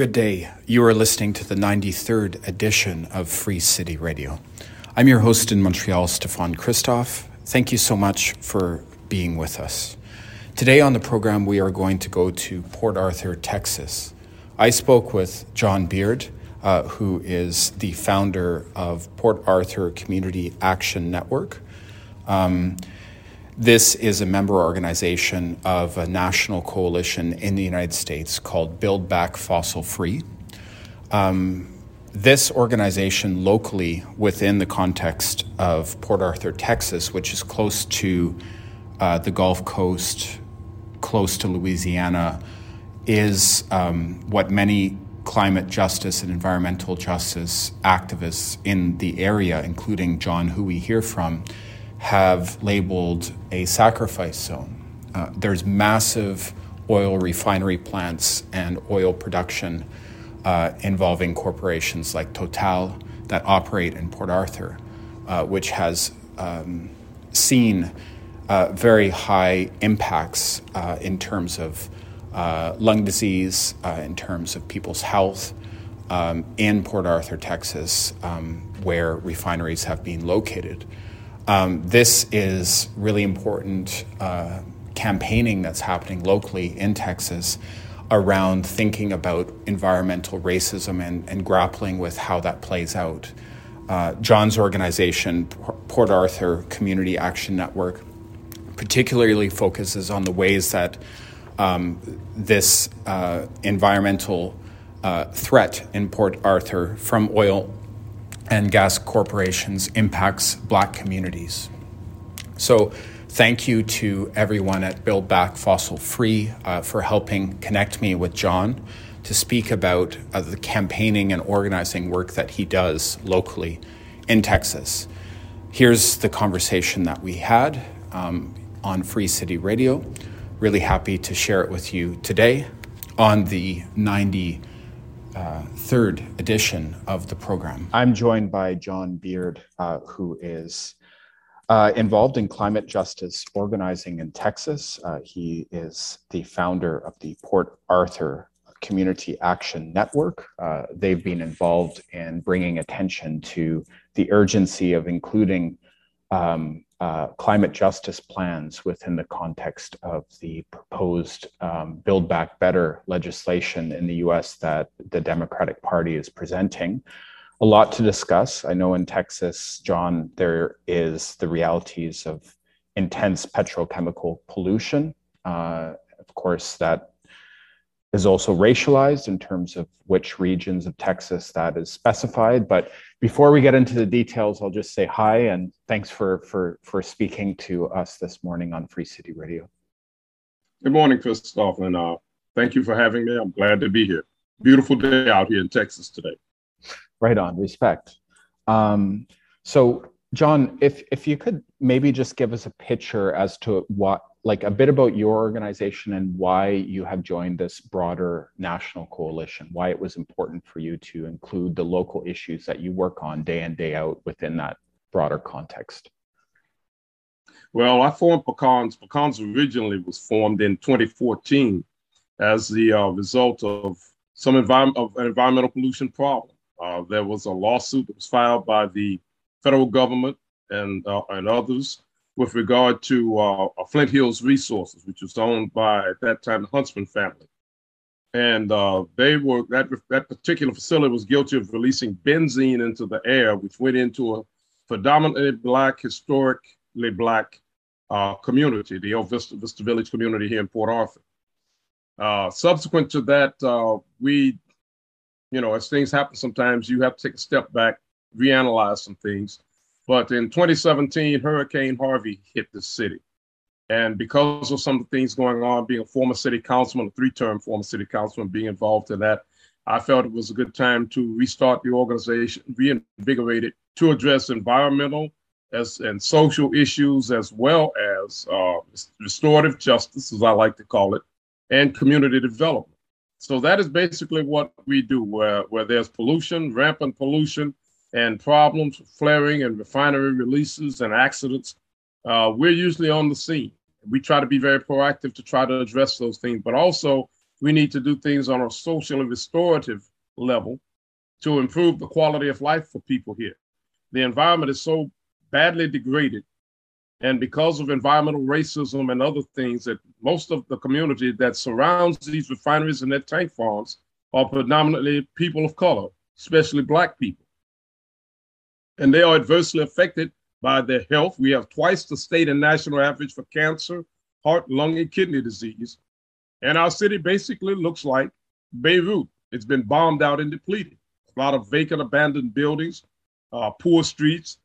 Good day. You are listening to the 93rd edition of Free City Radio. I'm your host in Montreal, Stefan Christoff. Thank you so much for being with us. Today on the program, we are going to go to Port Arthur, Texas. I spoke with John Beard, uh, who is the founder of Port Arthur Community Action Network. Um, this is a member organization of a national coalition in the United States called Build Back Fossil Free. Um, this organization, locally within the context of Port Arthur, Texas, which is close to uh, the Gulf Coast, close to Louisiana, is um, what many climate justice and environmental justice activists in the area, including John, who we hear from, have labeled a sacrifice zone. Uh, there's massive oil refinery plants and oil production uh, involving corporations like Total that operate in Port Arthur, uh, which has um, seen uh, very high impacts uh, in terms of uh, lung disease, in terms of people's health. Um, in Port Arthur, Texas, um, where refineries have been located. Um, this is really important uh, campaigning that's happening locally in Texas around thinking about environmental racism and, and grappling with how that plays out. Uh, John's organization, Port Arthur Community Action Network, particularly focuses on the ways that um, this uh, environmental uh, threat in Port Arthur from oil and gas corporations impacts black communities. So, thank you to everyone at Build Back Fossil Free uh, for helping connect me with John to speak about uh, the campaigning and organizing work that he does locally in Texas. Here's the conversation that we had um, on Free City Radio. Really happy to share it with you today on the 90 uh, third edition of the program. I'm joined by John Beard, uh, who is uh, involved in climate justice organizing in Texas. Uh, he is the founder of the Port Arthur Community Action Network. Uh, they've been involved in bringing attention to the urgency of including um, uh, climate justice plans within the context of the proposed um, Build Back Better legislation in the US that the Democratic Party is presenting. A lot to discuss. I know in Texas, John, there is the realities of intense petrochemical pollution. Uh, of course, that is also racialized in terms of which regions of Texas that is specified. But before we get into the details, I'll just say hi and thanks for for for speaking to us this morning on Free City Radio. Good morning, Christoff, and uh, thank you for having me. I'm glad to be here. Beautiful day out here in Texas today. Right on, respect. Um, so, John, if if you could maybe just give us a picture as to what like a bit about your organization and why you have joined this broader national coalition, why it was important for you to include the local issues that you work on day in, day out within that broader context. Well, I formed Pecans. Pecans originally was formed in 2014 as the uh, result of some environment of an environmental pollution problem. Uh, there was a lawsuit that was filed by the federal government and uh, and others with regard to uh, Flint Hills Resources, which was owned by at that time the Huntsman family, and uh, they were that that particular facility was guilty of releasing benzene into the air, which went into a predominantly black, historically black uh, community, the old Vista, Vista Village community here in Port Arthur. Uh, subsequent to that, uh, we, you know, as things happen, sometimes you have to take a step back, reanalyze some things. But in 2017, Hurricane Harvey hit the city. And because of some of the things going on, being a former city councilman, a three term former city councilman, being involved in that, I felt it was a good time to restart the organization, reinvigorate it to address environmental as, and social issues, as well as uh, restorative justice, as I like to call it, and community development. So that is basically what we do, where, where there's pollution, rampant pollution, and problems, flaring and refinery releases and accidents, uh, we're usually on the scene. We try to be very proactive to try to address those things, but also we need to do things on a social and restorative level to improve the quality of life for people here. The environment is so badly degraded. And because of environmental racism and other things, that most of the community that surrounds these refineries and their tank farms are predominantly people of color, especially Black people. And they are adversely affected by their health. We have twice the state and national average for cancer, heart, lung, and kidney disease. And our city basically looks like Beirut. It's been bombed out and depleted. A lot of vacant, abandoned buildings, uh, poor streets,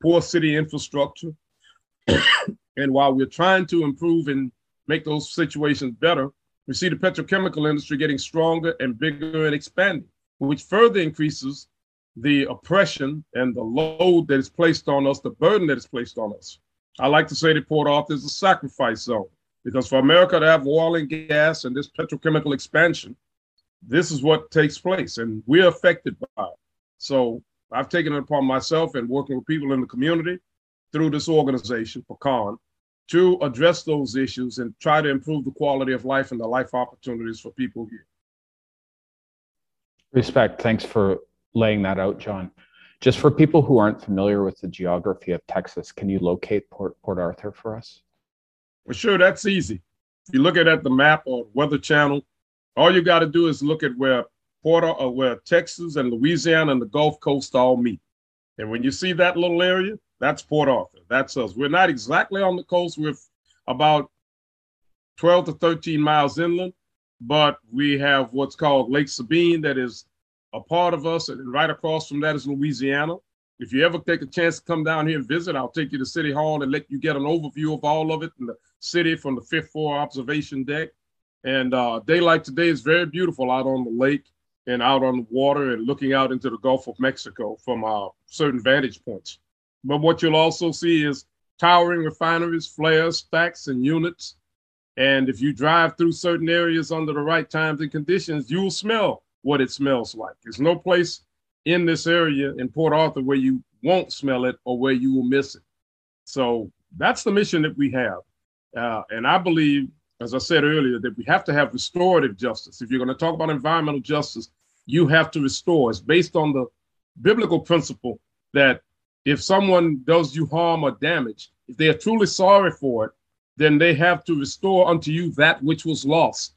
poor city infrastructure. and while we're trying to improve and make those situations better, we see the petrochemical industry getting stronger and bigger and expanding, which further increases the oppression and the load that is placed on us, the burden that is placed on us. I like to say that Port Arthur is a sacrifice zone because for America to have oil and gas and this petrochemical expansion, this is what takes place, and we're affected by it. So I've taken it upon myself and working with people in the community through this organization, PACAN, to address those issues and try to improve the quality of life and the life opportunities for people here. Respect. Thanks for laying that out, John. Just for people who aren't familiar with the geography of Texas, can you locate Port, Port Arthur for us? Well, sure, that's easy. If you look at, at the map or Weather Channel, all you got to do is look at where Port or uh, where Texas and Louisiana and the Gulf Coast all meet. And when you see that little area, that's Port Arthur. That's us. We're not exactly on the coast. We're about 12 to 13 miles inland, but we have what's called Lake Sabine that is a part of us, and right across from that is Louisiana. If you ever take a chance to come down here and visit, I'll take you to City Hall and let you get an overview of all of it in the city from the fifth floor observation deck. And uh, daylight today is very beautiful out on the lake and out on the water and looking out into the Gulf of Mexico from uh, certain vantage points. But what you'll also see is towering refineries, flares, stacks, and units. And if you drive through certain areas under the right times and conditions, you'll smell what it smells like. There's no place in this area in Port Arthur where you won't smell it or where you will miss it. So that's the mission that we have. Uh, and I believe, as I said earlier, that we have to have restorative justice. If you're going to talk about environmental justice, you have to restore. It's based on the biblical principle that if someone does you harm or damage, if they are truly sorry for it, then they have to restore unto you that which was lost.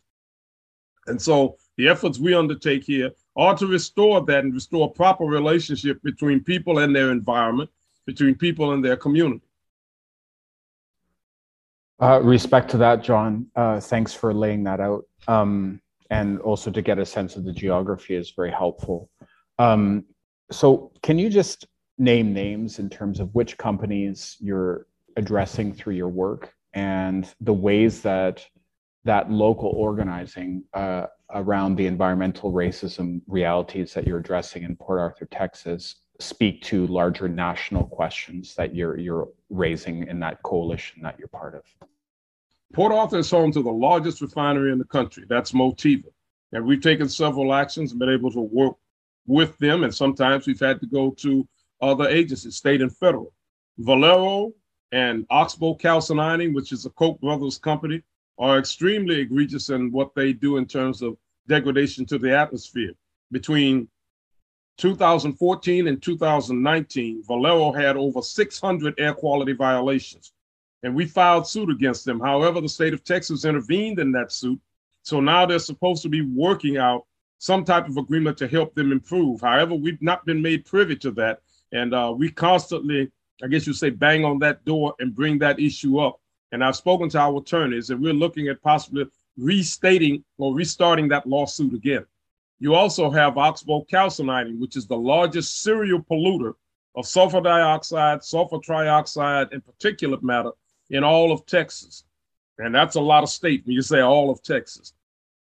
And so the efforts we undertake here are to restore that and restore proper relationship between people and their environment, between people and their community. Uh, respect to that, John. Uh, thanks for laying that out. Um, and also to get a sense of the geography is very helpful. Um, so, can you just name names in terms of which companies you're addressing through your work and the ways that that local organizing uh, around the environmental racism realities that you're addressing in Port Arthur, Texas, speak to larger national questions that you're you're raising in that coalition that you're part of. Port Arthur is home to the largest refinery in the country. That's Motiva. And we've taken several actions and been able to work with them. And sometimes we've had to go to other agencies, state and federal. Valero and Oxbow Calcining, which is a Koch brothers company, are extremely egregious in what they do in terms of degradation to the atmosphere. Between 2014 and 2019, Valero had over 600 air quality violations and we filed suit against them. However, the state of Texas intervened in that suit. So now they're supposed to be working out some type of agreement to help them improve. However, we've not been made privy to that. And uh, we constantly, I guess you say, bang on that door and bring that issue up. And I've spoken to our attorneys, and we're looking at possibly restating or restarting that lawsuit again. You also have Oxbow calcining, which is the largest serial polluter of sulfur dioxide, sulfur trioxide, and particulate matter in all of Texas. And that's a lot of state when you say all of Texas.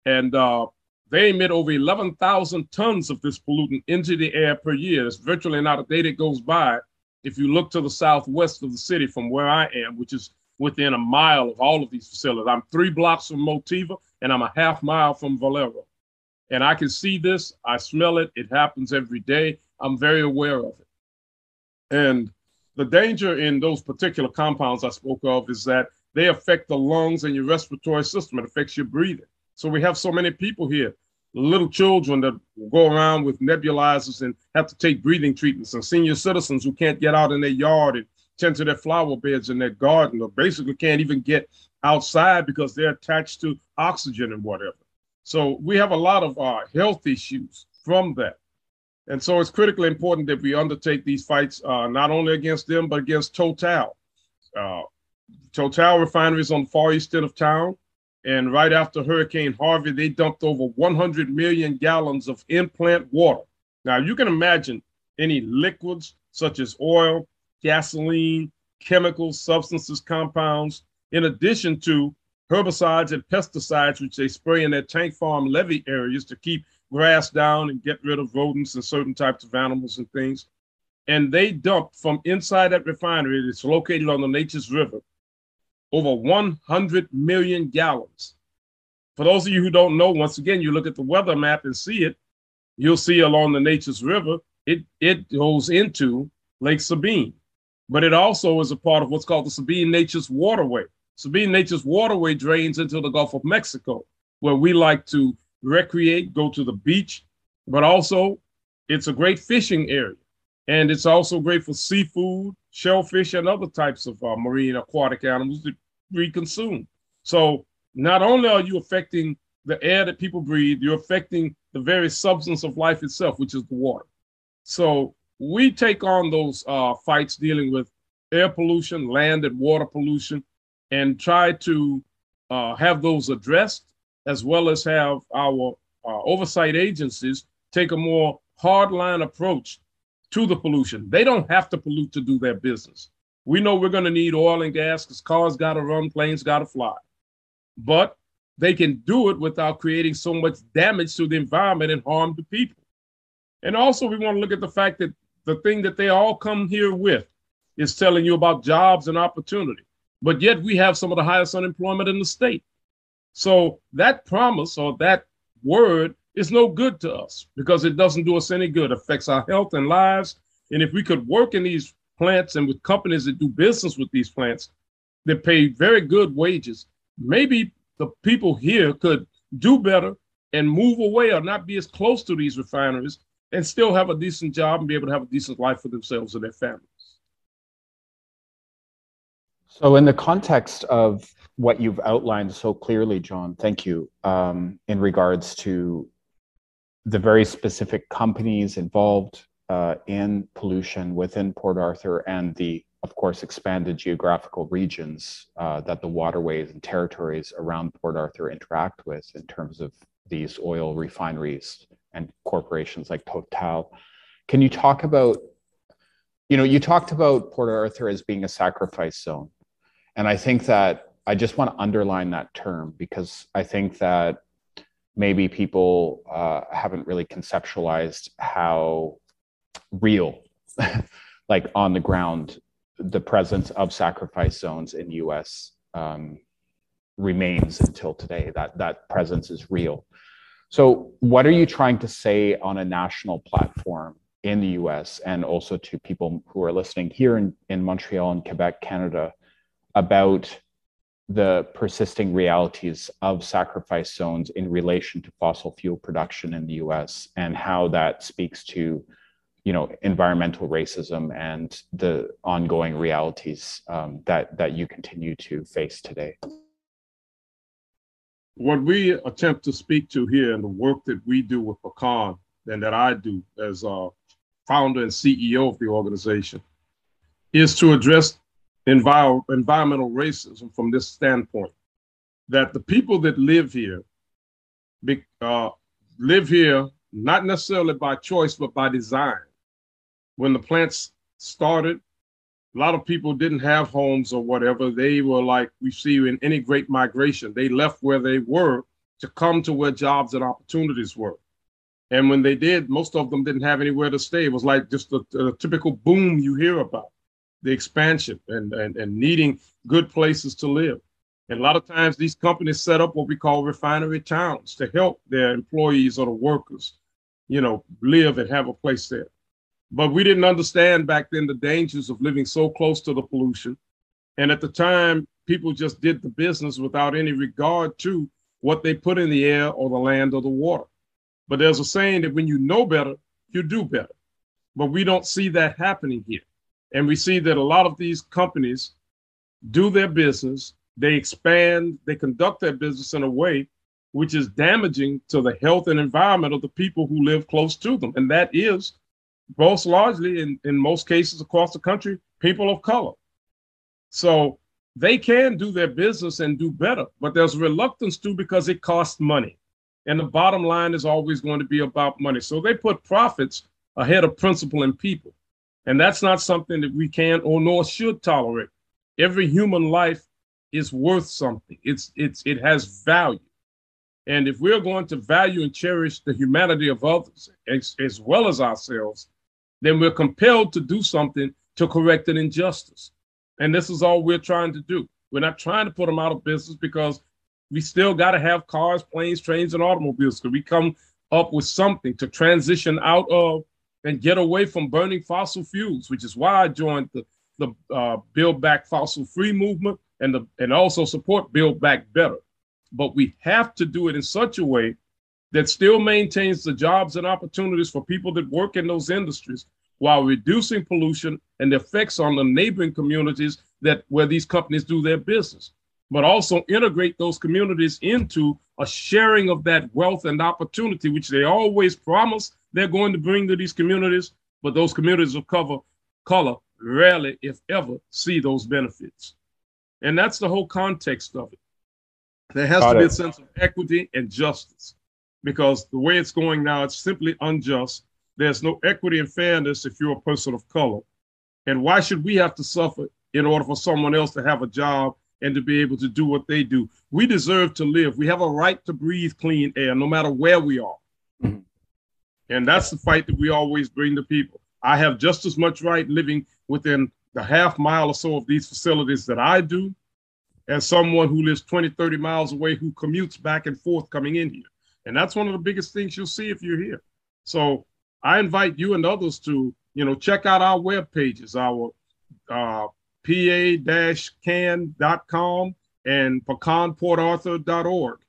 And uh, they emit over 11,000 tons of this pollutant into the air per year. It's virtually not a day that goes by if you look to the southwest of the city from where I am, which is within a mile of all of these facilities. I'm three blocks from Motiva and I'm a half mile from Valero. And I can see this, I smell it, it happens every day. I'm very aware of it. And the danger in those particular compounds I spoke of is that they affect the lungs and your respiratory system. It affects your breathing. So we have so many people here, little children that go around with nebulizers and have to take breathing treatments, and senior citizens who can't get out in their yard and tend to their flower beds in their garden, or basically can't even get outside because they're attached to oxygen and whatever. So we have a lot of uh, health issues from that. And so it's critically important that we undertake these fights uh, not only against them, but against Total. Uh, Total refineries on the far east end of town. And right after Hurricane Harvey, they dumped over 100 million gallons of in-plant water. Now you can imagine any liquids such as oil, gasoline, chemicals, substances, compounds, in addition to herbicides and pesticides, which they spray in their tank farm levee areas to keep grass down and get rid of rodents and certain types of animals and things. And they dumped from inside that refinery that's located on the Neches River over 100 million gallons. For those of you who don't know, once again, you look at the weather map and see it, you'll see along the Neches River, it, it goes into Lake Sabine. But it also is a part of what's called the Sabine Neches Waterway. Sabine Neches Waterway drains into the Gulf of Mexico, where we like to recreate, go to the beach, but also it's a great fishing area. And it's also great for seafood, shellfish, and other types of uh, marine aquatic animals to we consume. So not only are you affecting the air that people breathe, you're affecting the very substance of life itself, which is the water. So we take on those uh, fights dealing with air pollution, land and water pollution, and try to uh, have those addressed as well as have our uh, oversight agencies take a more hardline approach to the pollution. They don't have to pollute to do their business. We know we're going to need oil and gas because cars got to run, planes got to fly. But they can do it without creating so much damage to the environment and harm to people. And also, we want to look at the fact that the thing that they all come here with is telling you about jobs and opportunity. But yet, we have some of the highest unemployment in the state. So that promise or that word is no good to us because it doesn't do us any good. It affects our health and lives. And if we could work in these plants and with companies that do business with these plants that pay very good wages, maybe the people here could do better and move away or not be as close to these refineries and still have a decent job and be able to have a decent life for themselves and their families. So, in the context of what you've outlined so clearly, John, thank you, um, in regards to the very specific companies involved uh, in pollution within Port Arthur and the, of course, expanded geographical regions uh, that the waterways and territories around Port Arthur interact with in terms of these oil refineries and corporations like Total. Can you talk about, you know, you talked about Port Arthur as being a sacrifice zone. And I think that I just want to underline that term because I think that maybe people uh, haven't really conceptualized how real, like on the ground, the presence of sacrifice zones in U.S. Um, remains until today. That that presence is real. So, what are you trying to say on a national platform in the US and also to people who are listening here in, in Montreal and Quebec, Canada, about the persisting realities of sacrifice zones in relation to fossil fuel production in the US and how that speaks to you know environmental racism and the ongoing realities um, that that you continue to face today what we attempt to speak to here and the work that we do with PACAN and that I do as a founder and CEO of the organization is to address envir- environmental racism from this standpoint that the people that live here be, uh, live here not necessarily by choice but by design. When the plants started, a lot of people didn't have homes or whatever. They were like we see in any great migration. They left where they were to come to where jobs and opportunities were. And when they did, most of them didn't have anywhere to stay. It was like just a, typical boom you hear about the expansion and, and, and needing good places to live. And a lot of times these companies set up what we call refinery towns to help their employees or the workers, you know, live and have a place there. But we didn't understand back then the dangers of living so close to the pollution. And at the time, people just did the business without any regard to what they put in the air or the land or the water. But there's a saying that when you know better, you do better. But we don't see that happening here. And we see that a lot of these companies do their business, they expand, they conduct their business in a way which is damaging to the health and environment of the people who live close to them. And that is most largely, in, in most cases across the country, people of color. So they can do their business and do better, but there's reluctance to because it costs money. And the bottom line is always going to be about money. So they put profits ahead of principle and people. And that's not something that we can or nor should tolerate. Every human life is worth something. It's it's it has value. And if we're going to value and cherish the humanity of others as, as well as ourselves, then we're compelled to do something to correct an injustice. And this is all we're trying to do. We're not trying to put them out of business because we still got to have cars, planes, trains, and automobiles. Because we come up with something to transition out of and get away from burning fossil fuels, which is why I joined the the uh, Build Back Fossil Free movement and the and also support Build Back Better. But we have to do it in such a way that still maintains the jobs and opportunities for people that work in those industries while reducing pollution and the effects on the neighboring communities that where these companies do their business but also integrate those communities into a sharing of that wealth and opportunity which they always promise they're going to bring to these communities but those communities of cover, color rarely if ever see those benefits. And that's the whole context of it. There has Got to it. be a sense of equity and justice because the way it's going now it's simply unjust there's no equity and fairness if you're a person of color. And why should we have to suffer in order for someone else to have a job and to be able to do what they do? We deserve to live. We have a right to breathe clean air no matter where we are. Mm-hmm. And that's the fight that we always bring to people. I have just as much right living within the half mile or so of these facilities that I do as someone who lives 20, 30 miles away who commutes back and forth coming in here. And that's one of the biggest things you'll see if you're here. So I invite you and others to, you know, check out our web pages, our uh, pa-can.com and pecanportarthur.org,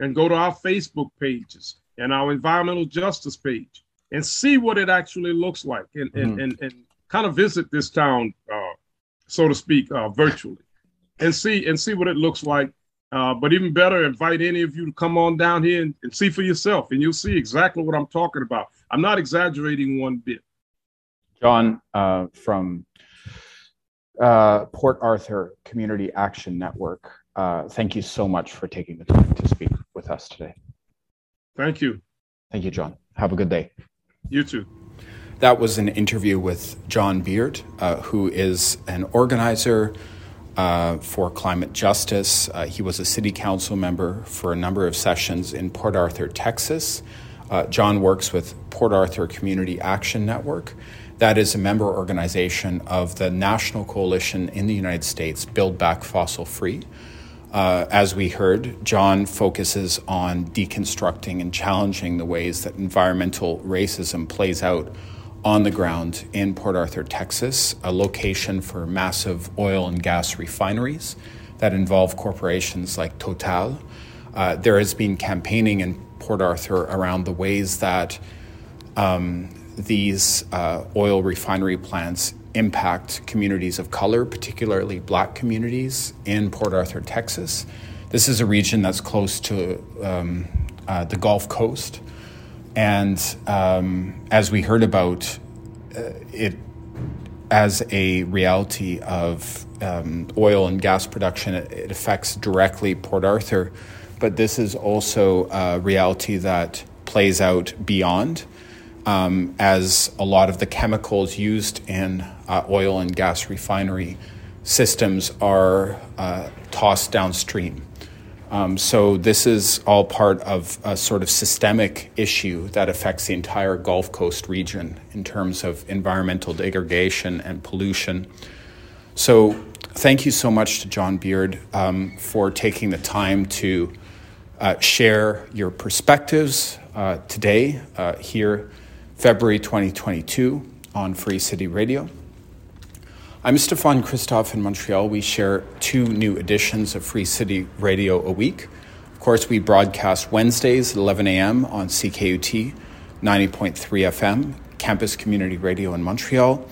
and go to our Facebook pages and our environmental justice page and see what it actually looks like and, mm-hmm. and, and, and, kind of visit this town, uh, so to speak, uh, virtually and see and see what it looks like. Uh, but even better, invite any of you to come on down here and, and see for yourself, and you'll see exactly what I'm talking about. I'm not exaggerating one bit. John uh, from uh, Port Arthur Community Action Network, uh, thank you so much for taking the time to speak with us today. Thank you. Thank you, John. Have a good day. You too. That was an interview with John Beard, uh, who is an organizer uh, for climate justice. Uh, he was a city council member for a number of sessions in Port Arthur, Texas. Uh, John works with Port Arthur Community Action Network. That is a member organization of the national coalition in the United States, Build Back Fossil Free. Uh, as we heard, John focuses on deconstructing and challenging the ways that environmental racism plays out on the ground in Port Arthur, Texas, a location for massive oil and gas refineries that involve corporations like Total. Uh, there has been campaigning in Port Arthur around the ways that um, these uh, oil refinery plants impact communities of color, particularly black communities in Port Arthur, Texas. This is a region that's close to um, uh, the Gulf Coast. And um, as we heard about uh, it, as a reality of um, oil and gas production, it, it affects directly Port Arthur but this is also a reality that plays out beyond. Um, as a lot of the chemicals used in uh, oil and gas refinery systems are uh, tossed downstream. Um, so, this is all part of a sort of systemic issue that affects the entire Gulf Coast region in terms of environmental degradation and pollution. So, thank you so much to John Beard um, for taking the time to uh, share your perspectives uh, today, uh, here, February 2022, on Free City Radio. I'm Stefan Christoff in Montreal. We share two new editions of Free City Radio a week. Of course, we broadcast Wednesdays at 11 a.m. on CKUT 90.3 FM, Campus Community Radio in Montreal.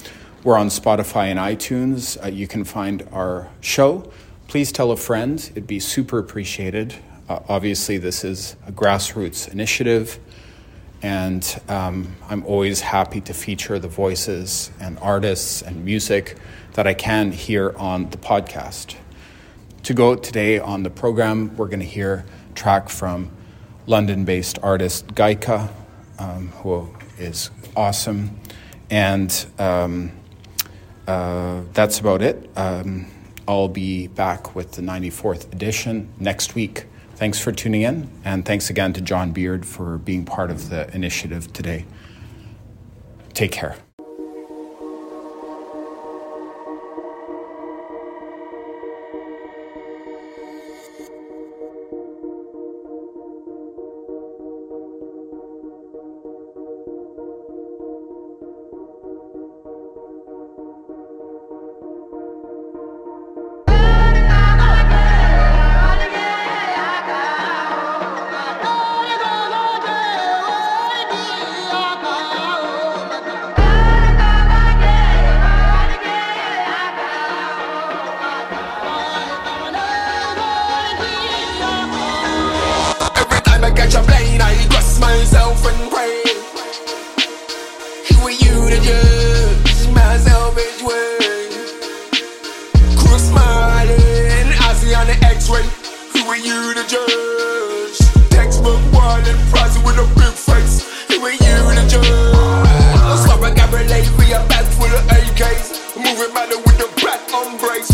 We're on Spotify and iTunes. Uh, you can find our show. Please tell a friend, it'd be super appreciated. Uh, obviously, this is a grassroots initiative, and um, I'm always happy to feature the voices and artists and music that I can hear on the podcast. To go today on the program, we're going to hear a track from London based artist Gaika, um, who is awesome. And um, uh, that's about it. Um, I'll be back with the 94th edition next week. Thanks for tuning in, and thanks again to John Beard for being part of the initiative today. Take care. way. Who are you to judge? Textbook wall and prize with a big face. Who are you to judge? I swear I got relay for your back full of AKs. Moving matter with the black embrace.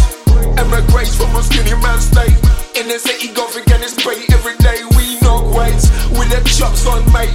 Emigrates from a skinny man state. In the city, golfing, getting spray every day. We knock weights with the chops on, mate.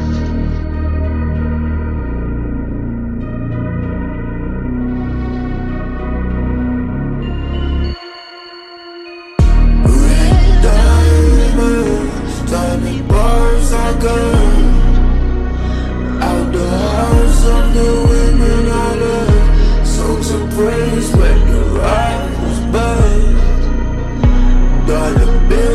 a little bit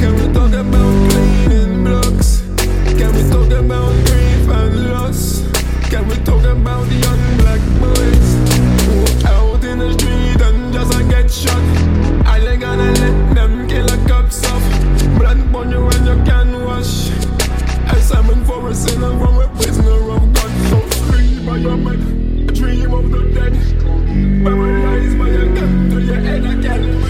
Can we talk about cleaning blocks? Can we talk about grief and loss? Can we talk about young black boys who out in the street and just get shot? I ain't gonna let them kill a cop off. Blood on you when you can wash. I for a sinner from a prisoner of God. So free by your mind, dream of the dead. Memorized by your gun to your head again.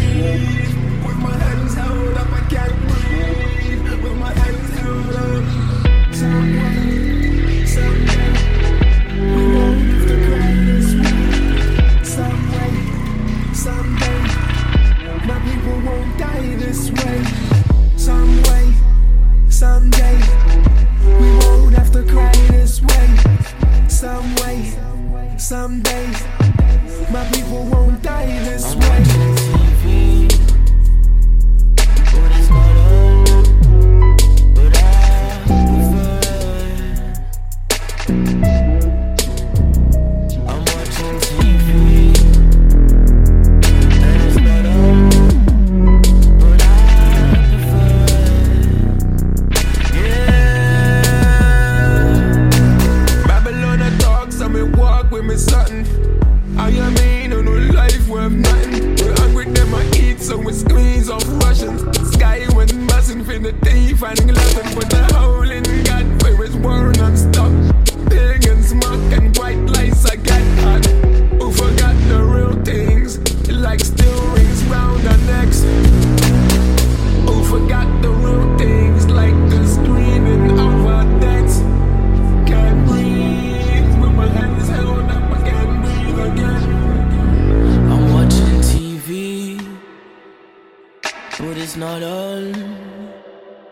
is not on,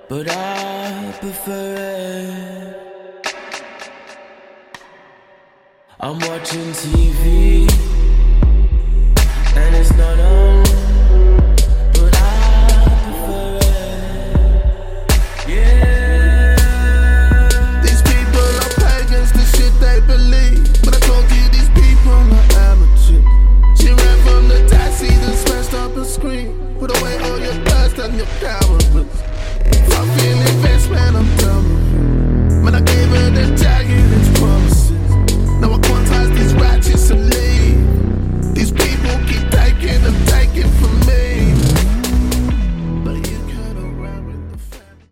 but I prefer it. I'm watching TV. I'm feeling fucking investment, I'm dumb. Man, I gave her the target.